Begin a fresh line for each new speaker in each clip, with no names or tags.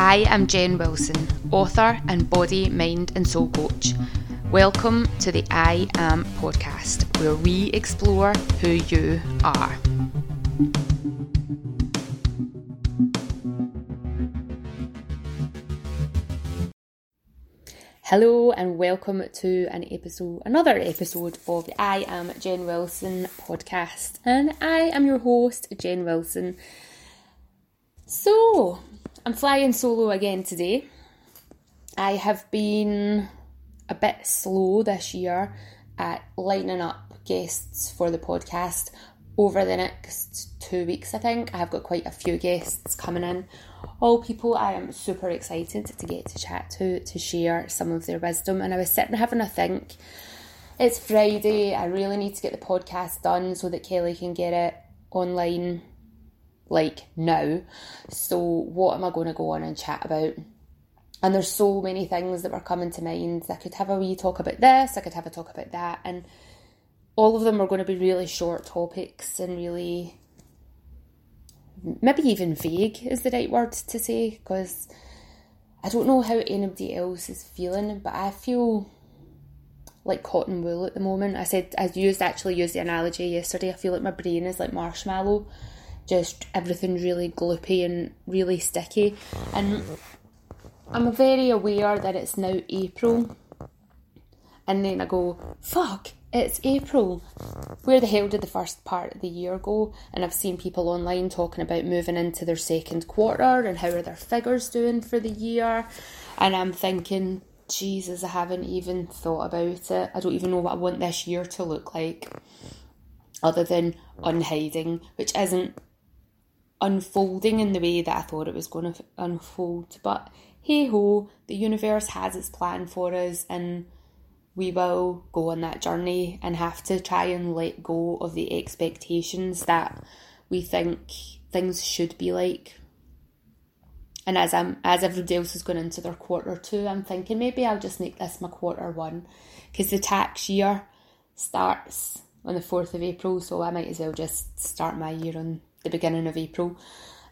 I am Jen Wilson, author and body, mind, and soul coach. Welcome to the I Am podcast, where we explore who you are. Hello and welcome to an episode, another episode of the I Am Jen Wilson podcast, and I am your host, Jen Wilson. So, I'm flying solo again today. I have been a bit slow this year at lining up guests for the podcast. Over the next two weeks, I think, I have got quite a few guests coming in all people I am super excited to get to chat to, to share some of their wisdom. And I was sitting having a think. It's Friday, I really need to get the podcast done so that Kelly can get it online like now. So, what am I going to go on and chat about? And there's so many things that were coming to mind. I could have a wee talk about this, I could have a talk about that, and all of them are going to be really short topics and really maybe even vague is the right word to say because I don't know how anybody else is feeling, but I feel like cotton wool at the moment. I said I used actually used the analogy yesterday. I feel like my brain is like marshmallow, just everything really gloopy and really sticky. And I'm very aware that it's now April, and then I go, fuck, it's April. Where the hell did the first part of the year go? And I've seen people online talking about moving into their second quarter and how are their figures doing for the year. And I'm thinking, Jesus, I haven't even thought about it. I don't even know what I want this year to look like, other than unhiding, which isn't unfolding in the way that I thought it was going to unfold. But hey ho, the universe has its plan for us, and we will go on that journey and have to try and let go of the expectations that we think things should be like. And as I'm as everybody else is going into their quarter two, I'm thinking maybe I'll just make this my quarter one, because the tax year starts on the fourth of April, so I might as well just start my year on the beginning of April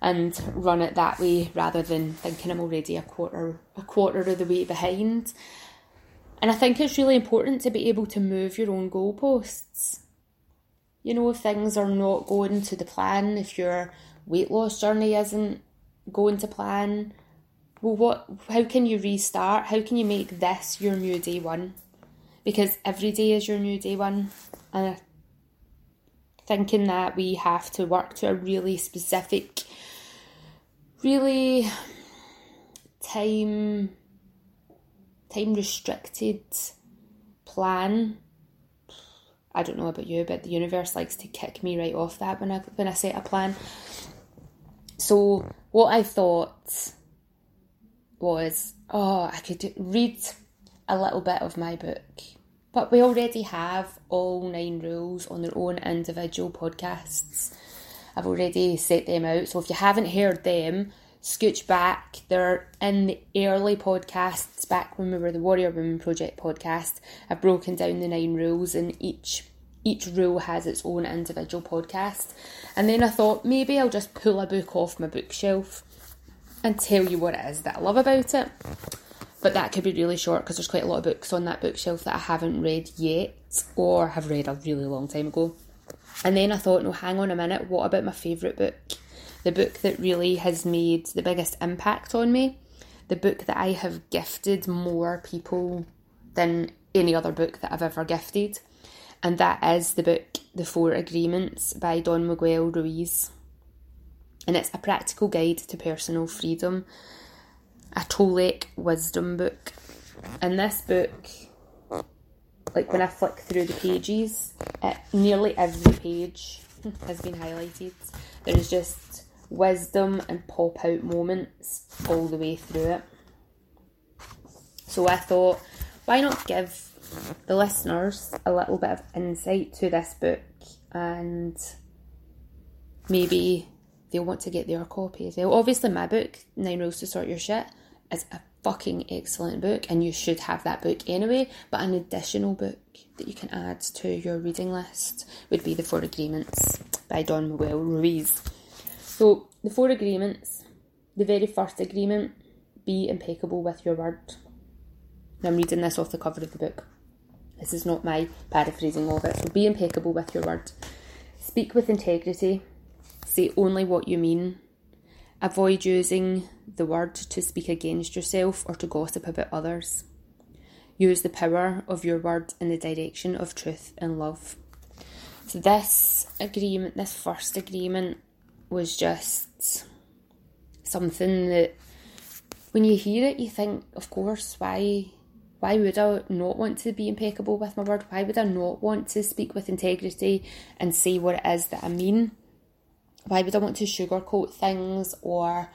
and run it that way rather than thinking I'm already a quarter a quarter of the way behind. And I think it's really important to be able to move your own goalposts. You know, if things are not going to the plan, if your weight loss journey isn't going to plan, well, what? How can you restart? How can you make this your new day one? Because every day is your new day one, and thinking that we have to work to a really specific, really time time restricted plan. I don't know about you, but the universe likes to kick me right off that when I when I set a plan. So what I thought was, oh, I could read a little bit of my book. But we already have all nine rules on their own individual podcasts. I've already set them out. So if you haven't heard them, scooch back. They're in the early podcasts, back when we were the Warrior Women Project podcast. I've broken down the nine rules, and each each rule has its own individual podcast. And then I thought maybe I'll just pull a book off my bookshelf and tell you what it is that I love about it. But that could be really short because there's quite a lot of books on that bookshelf that I haven't read yet or have read a really long time ago. And then I thought, no, hang on a minute, what about my favourite book? the book that really has made the biggest impact on me, the book that I have gifted more people than any other book that I've ever gifted, and that is the book The Four Agreements by Don Miguel Ruiz. And it's a practical guide to personal freedom, a Toltec wisdom book. And this book, like when I flick through the pages, it, nearly every page has been highlighted. There is just wisdom and pop out moments all the way through it. So I thought, why not give the listeners a little bit of insight to this book and maybe they'll want to get their copy as well. Obviously, my book, Nine Rules to Sort Your Shit, is a fucking excellent book and you should have that book anyway. But an additional book that you can add to your reading list would be The Four Agreements by Don Miguel Ruiz. So, the four agreements, the very first agreement be impeccable with your word. I'm reading this off the cover of the book. This is not my paraphrasing of it. So be impeccable with your word. Speak with integrity. Say only what you mean. Avoid using the word to speak against yourself or to gossip about others. Use the power of your word in the direction of truth and love. So, this agreement, this first agreement, was just something that when you hear it, you think, of course, why why would I not want to be impeccable with my word? Why would I not want to speak with integrity and say what it is that I mean? Why would I want to sugarcoat things or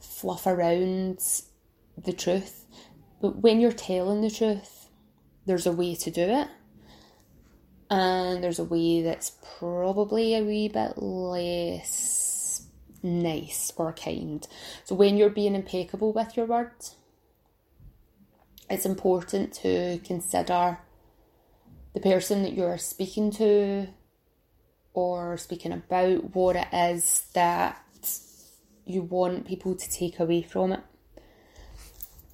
fluff around the truth? But when you're telling the truth, there's a way to do it. And there's a way that's probably a wee bit less nice or kind. So when you're being impeccable with your words, it's important to consider the person that you're speaking to or speaking about what it is that you want people to take away from it.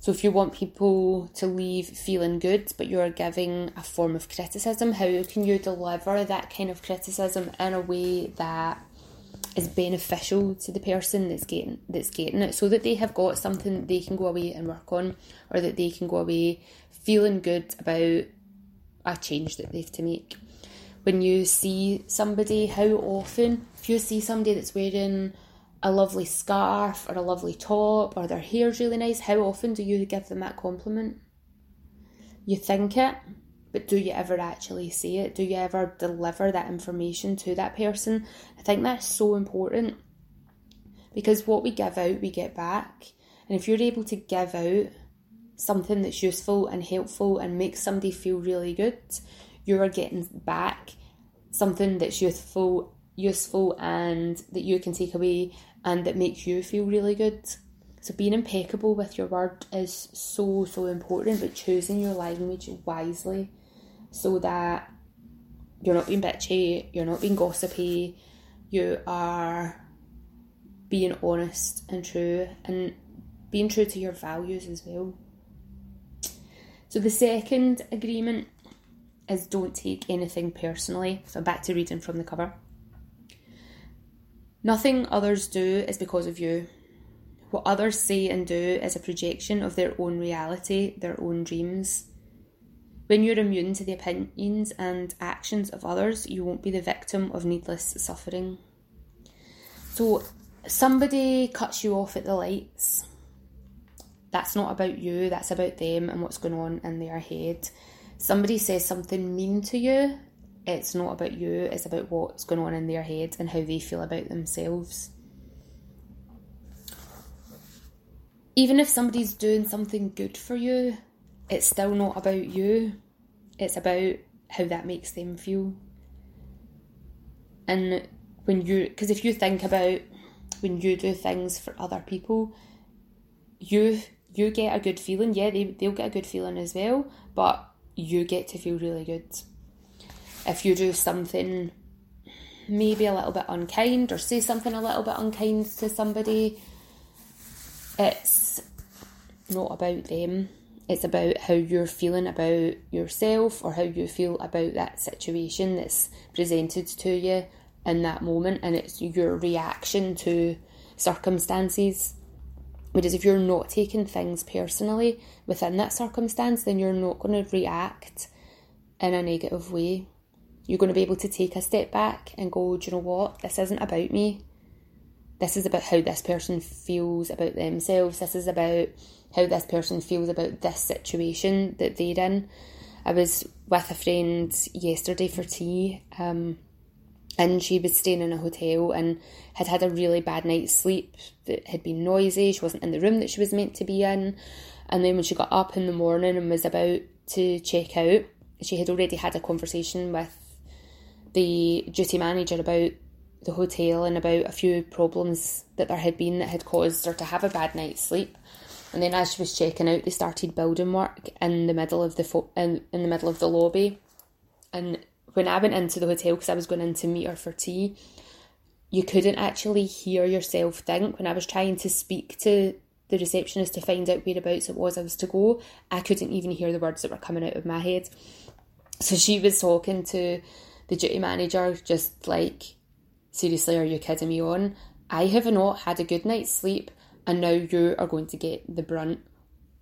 So, if you want people to leave feeling good, but you're giving a form of criticism, how can you deliver that kind of criticism in a way that is beneficial to the person that's getting that's getting it so that they have got something that they can go away and work on or that they can go away feeling good about a change that they've to make when you see somebody how often if you see somebody that's wearing a lovely scarf or a lovely top or their hair's really nice how often do you give them that compliment you think it but do you ever actually say it? Do you ever deliver that information to that person? I think that's so important because what we give out, we get back. And if you're able to give out something that's useful and helpful and makes somebody feel really good, you are getting back something that's useful, useful and that you can take away and that makes you feel really good. So being impeccable with your word is so so important, but choosing your language wisely so that you're not being bitchy, you're not being gossipy, you are being honest and true and being true to your values as well. So the second agreement is don't take anything personally. So back to reading from the cover. Nothing others do is because of you. What others say and do is a projection of their own reality, their own dreams. When you're immune to the opinions and actions of others, you won't be the victim of needless suffering. So, somebody cuts you off at the lights. That's not about you, that's about them and what's going on in their head. Somebody says something mean to you, it's not about you, it's about what's going on in their head and how they feel about themselves. Even if somebody's doing something good for you, it's still not about you. It's about how that makes them feel. And when you, because if you think about when you do things for other people, you you get a good feeling. Yeah, they they'll get a good feeling as well, but you get to feel really good. If you do something maybe a little bit unkind or say something a little bit unkind to somebody, it's not about them it's about how you're feeling about yourself or how you feel about that situation that's presented to you in that moment, and it's your reaction to circumstances. Whereas if you're not taking things personally within that circumstance, then you're not going to react in a negative way. You're going to be able to take a step back and go, do you know what? This isn't about me. This is about how this person feels about themselves. This is about how this person feels about this situation that they're in. I was with a friend yesterday for tea, um, and she was staying in a hotel and had had a really bad night's sleep that had been noisy. She wasn't in the room that she was meant to be in. And then when she got up in the morning and was about to check out, she had already had a conversation with the duty manager about the hotel and about a few problems that there had been that had caused her to have a bad night's sleep. And then as she was checking out, they started building work in the middle of the fo- in, in the middle of the lobby. And when I went into the hotel because I was going in to meet her for tea, you couldn't actually hear yourself think when I was trying to speak to the receptionist to find out whereabouts it was I was to go, I couldn't even hear the words that were coming out of my head. So she was talking to the duty manager, just like, seriously, are you kidding me on? I have not had a good night's sleep, and now you are going to get the brunt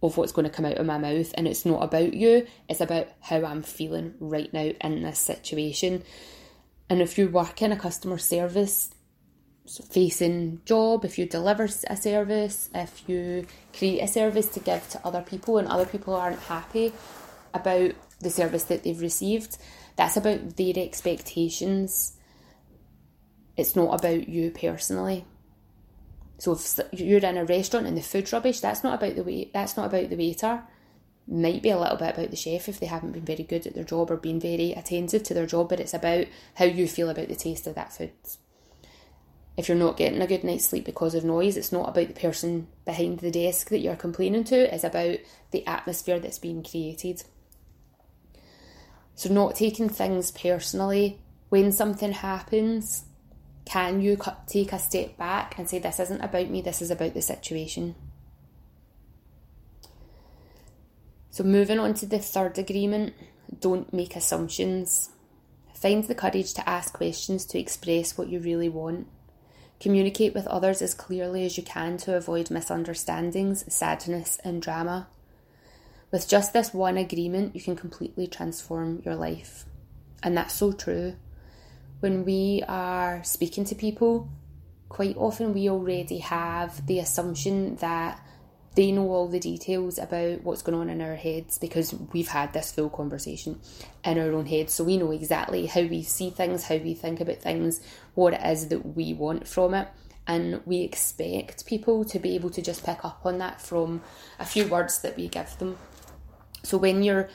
of what's going to come out of my mouth. And it's not about you, it's about how I'm feeling right now in this situation. And if you work in a customer service facing job, if you deliver a service, if you create a service to give to other people and other people aren't happy about the service that they've received, that's about their expectations. It's not about you personally. So if you're in a restaurant and the food's rubbish, that's not about the wait. That's not about the waiter. Might be a little bit about the chef if they haven't been very good at their job or been very attentive to their job. But it's about how you feel about the taste of that food. If you're not getting a good night's sleep because of noise, it's not about the person behind the desk that you're complaining to. It's about the atmosphere that's being created. So not taking things personally when something happens can you take a step back and say, This isn't about me, this is about the situation? So, moving on to the third agreement, don't make assumptions. Find the courage to ask questions to express what you really want. Communicate with others as clearly as you can to avoid misunderstandings, sadness, and drama. With just this one agreement, you can completely transform your life. And that's so true when we are speaking to people, quite often we already have the assumption that they know all the details about what's going on in our heads because we've had this full conversation in our own heads. So we know exactly how we see things, how we think about things, what it is that we want from it. And we expect people to be able to just pick up on that from a few words that we give them. So when you're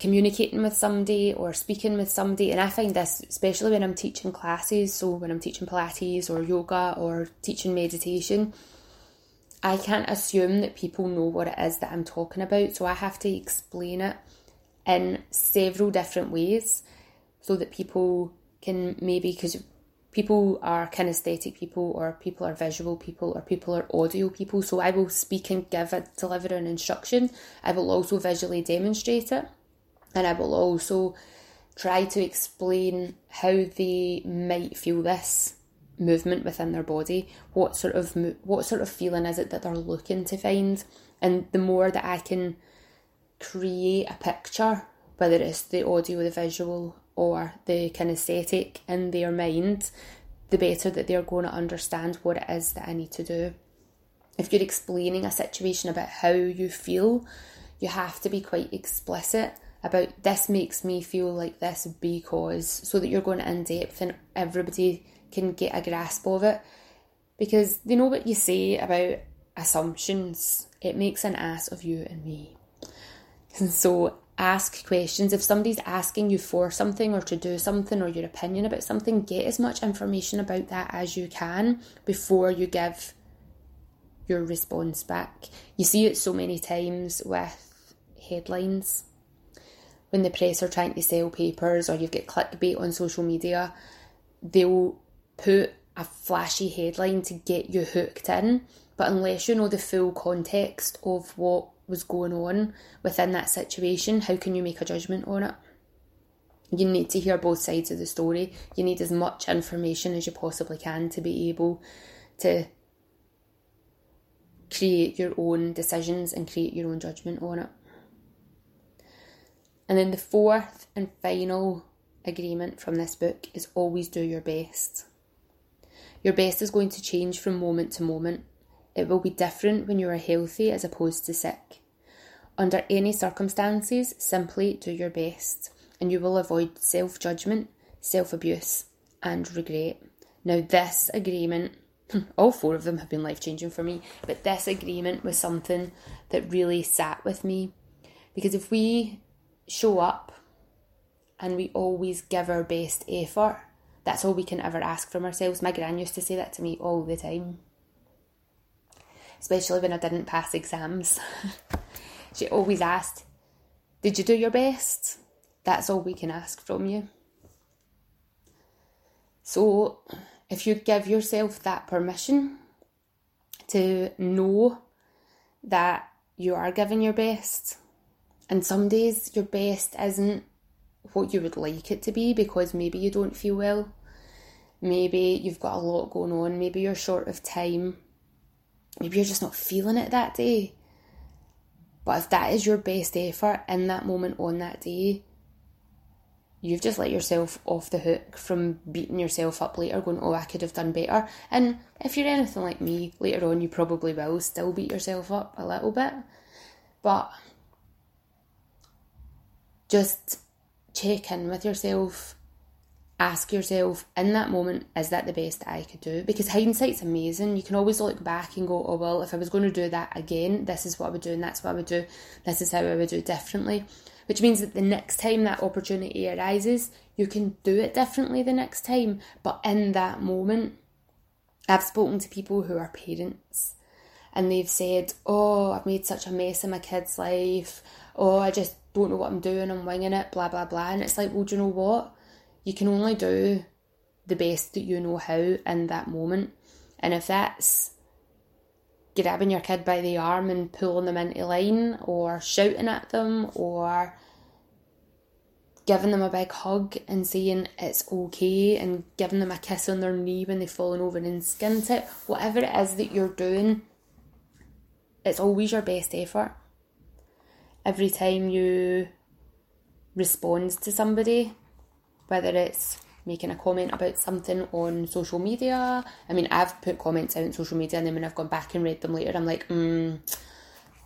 communicating with somebody or speaking with somebody. And I find this, especially when I'm teaching classes, so when I'm teaching Pilates or yoga or teaching meditation, I can't assume that people know what it is that I'm talking about. So I have to explain it in several different ways so that people can maybe, because people are kinesthetic people or people are visual people or people are audio people. So I will speak and give a deliver an instruction. I will also visually demonstrate it and I will also try to explain how they might feel this movement within their body. What sort of what sort of feeling is it that they're looking to find? And the more that I can create a picture, whether it's the audio, the visual, or the kinesthetic in their mind, the better that they're going to understand what it is that I need to do. If you're explaining a situation about how you feel, you have to be quite explicit about this makes me feel like this because so that you're going in depth and everybody can get a grasp of it. Because they know what you say about assumptions. It makes an ass of you and me. So ask questions. If somebody's asking you for something or to do something or your opinion about something get as much information about that as you can before you give your response back. You see it so many times with headlines when the press are trying to sell papers or you've got clickbait on social media, they'll put a flashy headline to get you hooked in. But unless you know the full context of what was going on within that situation, how can you make a judgment on it? You need to hear both sides of the story. You need as much information as you possibly can to be able to create your own decisions and create your own judgment on it. And then the fourth and final agreement from this book is always do your best. Your best is going to change from moment to moment. It will be different when you are healthy as opposed to sick. Under any circumstances, simply do your best, and you will avoid self judgment, self abuse, and regret. Now, this agreement, all four of them have been life changing for me, but this agreement was something that really sat with me. Because if we show up and we always give our best effort. That's all we can ever ask from ourselves. My gran used to say that to me all the time, especially when I didn't pass exams. she always asked, Did you do your best? That's all we can ask from you. So, if you give yourself that permission to know that you are giving your best. And some days your best isn't what you would like it to be because maybe you don't feel well. Maybe you've got a lot going on. Maybe you're short of time. Maybe you're just not feeling it that day. But if that is your best effort in that moment on that day, you've just let yourself off the hook from beating yourself up later, going, Oh, I could have done better. And if you're anything like me, later on, you probably will still beat yourself up a little bit. But just check in with yourself. Ask yourself in that moment, is that the best I could do? Because hindsight's amazing. You can always look back and go, oh, well, if I was going to do that again, this is what I would do, and that's what I would do. This is how I would do it differently which means that the next time that opportunity arises, you can do it differently the next time. But in that moment, I've spoken to people who are parents and they've said, Oh, I've made such a mess in my kid's life. Oh, I just don't know what I'm doing. I'm winging it, blah, blah, blah. And it's like, Well, do you know what? You can only do the best that you know how in that moment. And if that's grabbing your kid by the arm and pulling them into line or shouting at them or giving them a big hug and saying it's okay and giving them a kiss on their knee when they've fallen over and skinned it, whatever it is that you're doing, it's always your best effort. Every time you respond to somebody, whether it's making a comment about something on social media. I mean, I've put comments out on social media and then when I've gone back and read them later, I'm like, mm,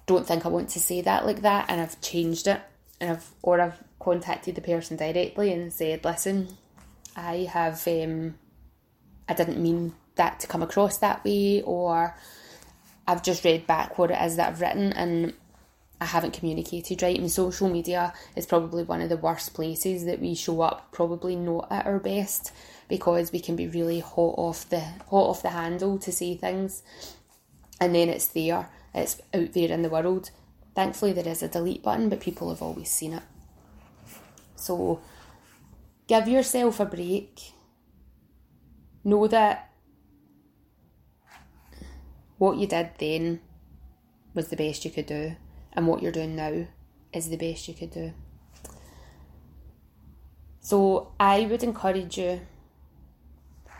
don't think I want to say that like that. And I've changed it. And I've, or I've contacted the person directly and said, listen, I have, um, I didn't mean that to come across that way, or I've just read back what it is that I've written and I haven't communicated right. And social media is probably one of the worst places that we show up, probably not at our best, because we can be really hot off the hot off the handle to say things, and then it's there, it's out there in the world. Thankfully, there is a delete button, but people have always seen it. So, give yourself a break. Know that what you did then was the best you could do and what you're doing now is the best you could do. So I would encourage you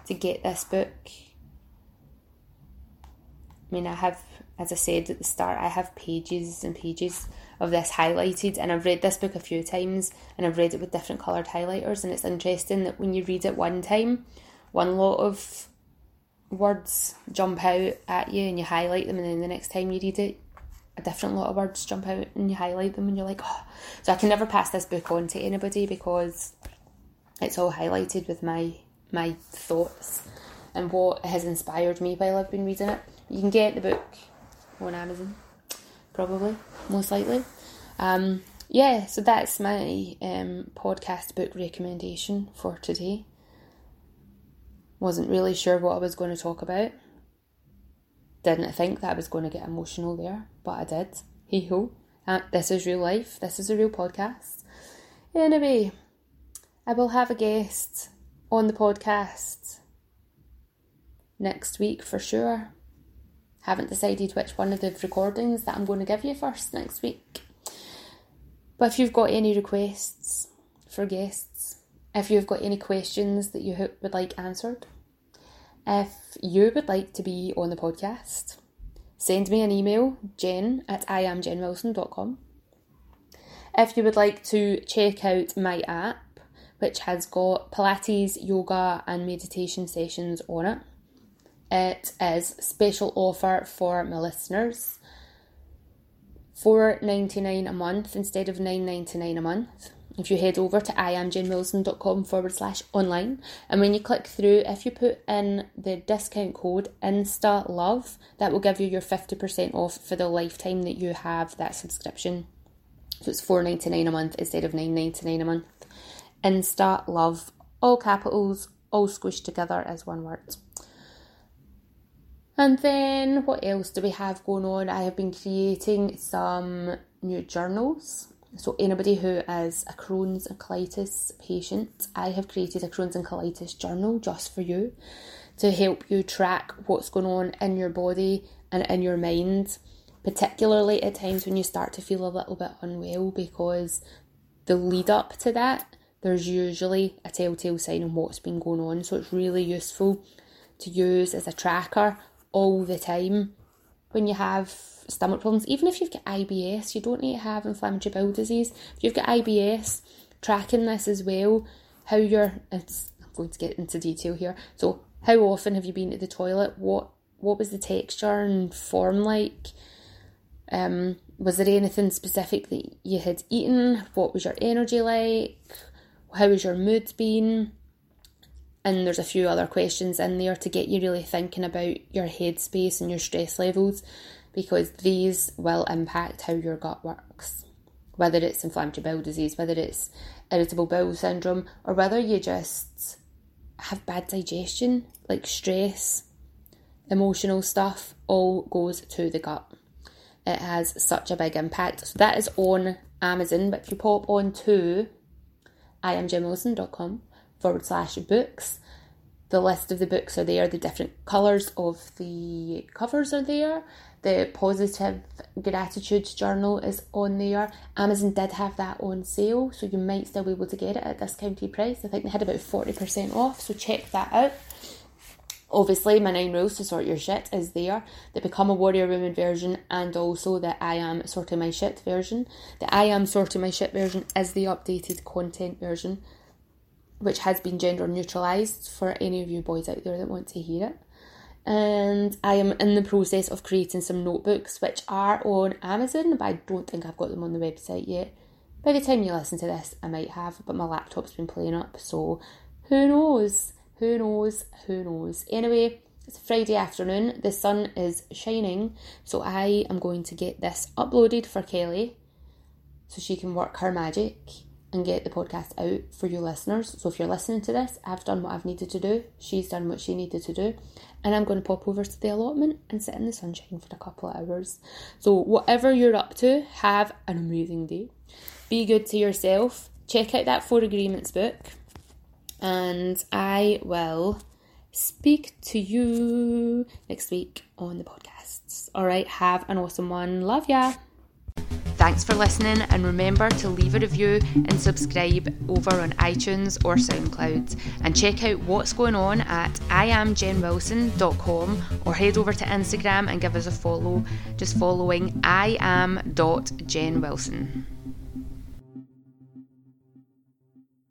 to get this book. I mean, I have, as I said at the start, I have pages and pages of this highlighted, and I've read this book a few times and I've read it with different coloured highlighters. And it's interesting that when you read it one time, one lot of words jump out at you and you highlight them, and then the next time you read it, a different lot of words jump out and you highlight them and you're like, oh. So I can never pass this book on to anybody because it's all highlighted with my my thoughts and what has inspired me while I've been reading it. You can get the book on Amazon, probably, most likely. Um, yeah, so that's my um, podcast book recommendation for today. Wasn't really sure what I was going to talk about. Didn't think that I was going to get emotional there, but I did. Hey ho. Uh, this is real life. This is a real podcast. Anyway, I will have a guest on the podcast next week for sure. Haven't decided which one of the recordings that I'm going to give you first next week. But if you've got any requests for guests, if you've got any questions that you would like answered, if you would like to be on the podcast, send me an email, jen at iamjenwilson.com. If you would like to check out my app, which has got Pilates, yoga, and meditation sessions on it, it is special offer for my listeners. Four ninety nine a month instead of nine ninety nine a month if you head over to iamjenwilson.com forward slash online and when you click through if you put in the discount code insta love that will give you your 50% off for the lifetime that you have that subscription. So it's 4.99 a month instead of 9.99 a month. Insta love all capitals all squished together as one word. And then what else do we have going on? I have been creating some new journals so, anybody who is a Crohn's and colitis patient, I have created a Crohn's and colitis journal just for you to help you track what's going on in your body and in your mind particularly at times when you start to feel a little bit unwell because the lead up to that, there's usually a telltale sign of what's been going on. So it's really useful to use as a tracker all the time when you have stomach problems. Even if you've got IBS, you don't need to have inflammatory bowel disease. If you've got IBS, tracking this as well, how you're, it's, I'm going to get into detail here. So, how often have you been to the toilet? What what was the texture and form like? Um, was there anything specific that you had eaten? What was your energy like? How was your mood been? And there's a few other questions in there to get you really thinking about your headspace and your stress levels because these will impact how your gut works. Whether it's inflammatory bowel disease, whether it's irritable bowel syndrome, or whether you just have bad digestion, like stress, emotional stuff, all goes to the gut. It has such a big impact. So that is on Amazon, but if you pop on to iamjenwilson.com forward slash books, the list of the books are there, the different colours of the covers are there, the positive gratitude journal is on there. Amazon did have that on sale, so you might still be able to get it at discounted price. I think they had about 40% off, so check that out. Obviously, my nine rules to sort your shit is there. The Become a Warrior Woman version and also the I Am Sorting My Shit version. The I Am Sorting My Shit version is the updated content version, which has been gender neutralised for any of you boys out there that want to hear it. And I am in the process of creating some notebooks which are on Amazon, but I don't think I've got them on the website yet. By the time you listen to this, I might have, but my laptop's been playing up, so who knows? Who knows? Who knows? Anyway, it's Friday afternoon. The sun is shining, so I am going to get this uploaded for Kelly so she can work her magic and get the podcast out for you listeners. So if you're listening to this, I've done what I've needed to do. She's done what she needed to do. And I'm going to pop over to the allotment and sit in the sunshine for a couple of hours. So whatever you're up to, have an amazing day. Be good to yourself. Check out that Four Agreements book and I will speak to you next week on the podcasts. All right, have an awesome one. Love ya. Thanks for listening, and remember to leave a review and subscribe over on iTunes or SoundCloud. And check out what's going on at iamjenwilson.com or head over to Instagram and give us a follow, just following I am Wilson.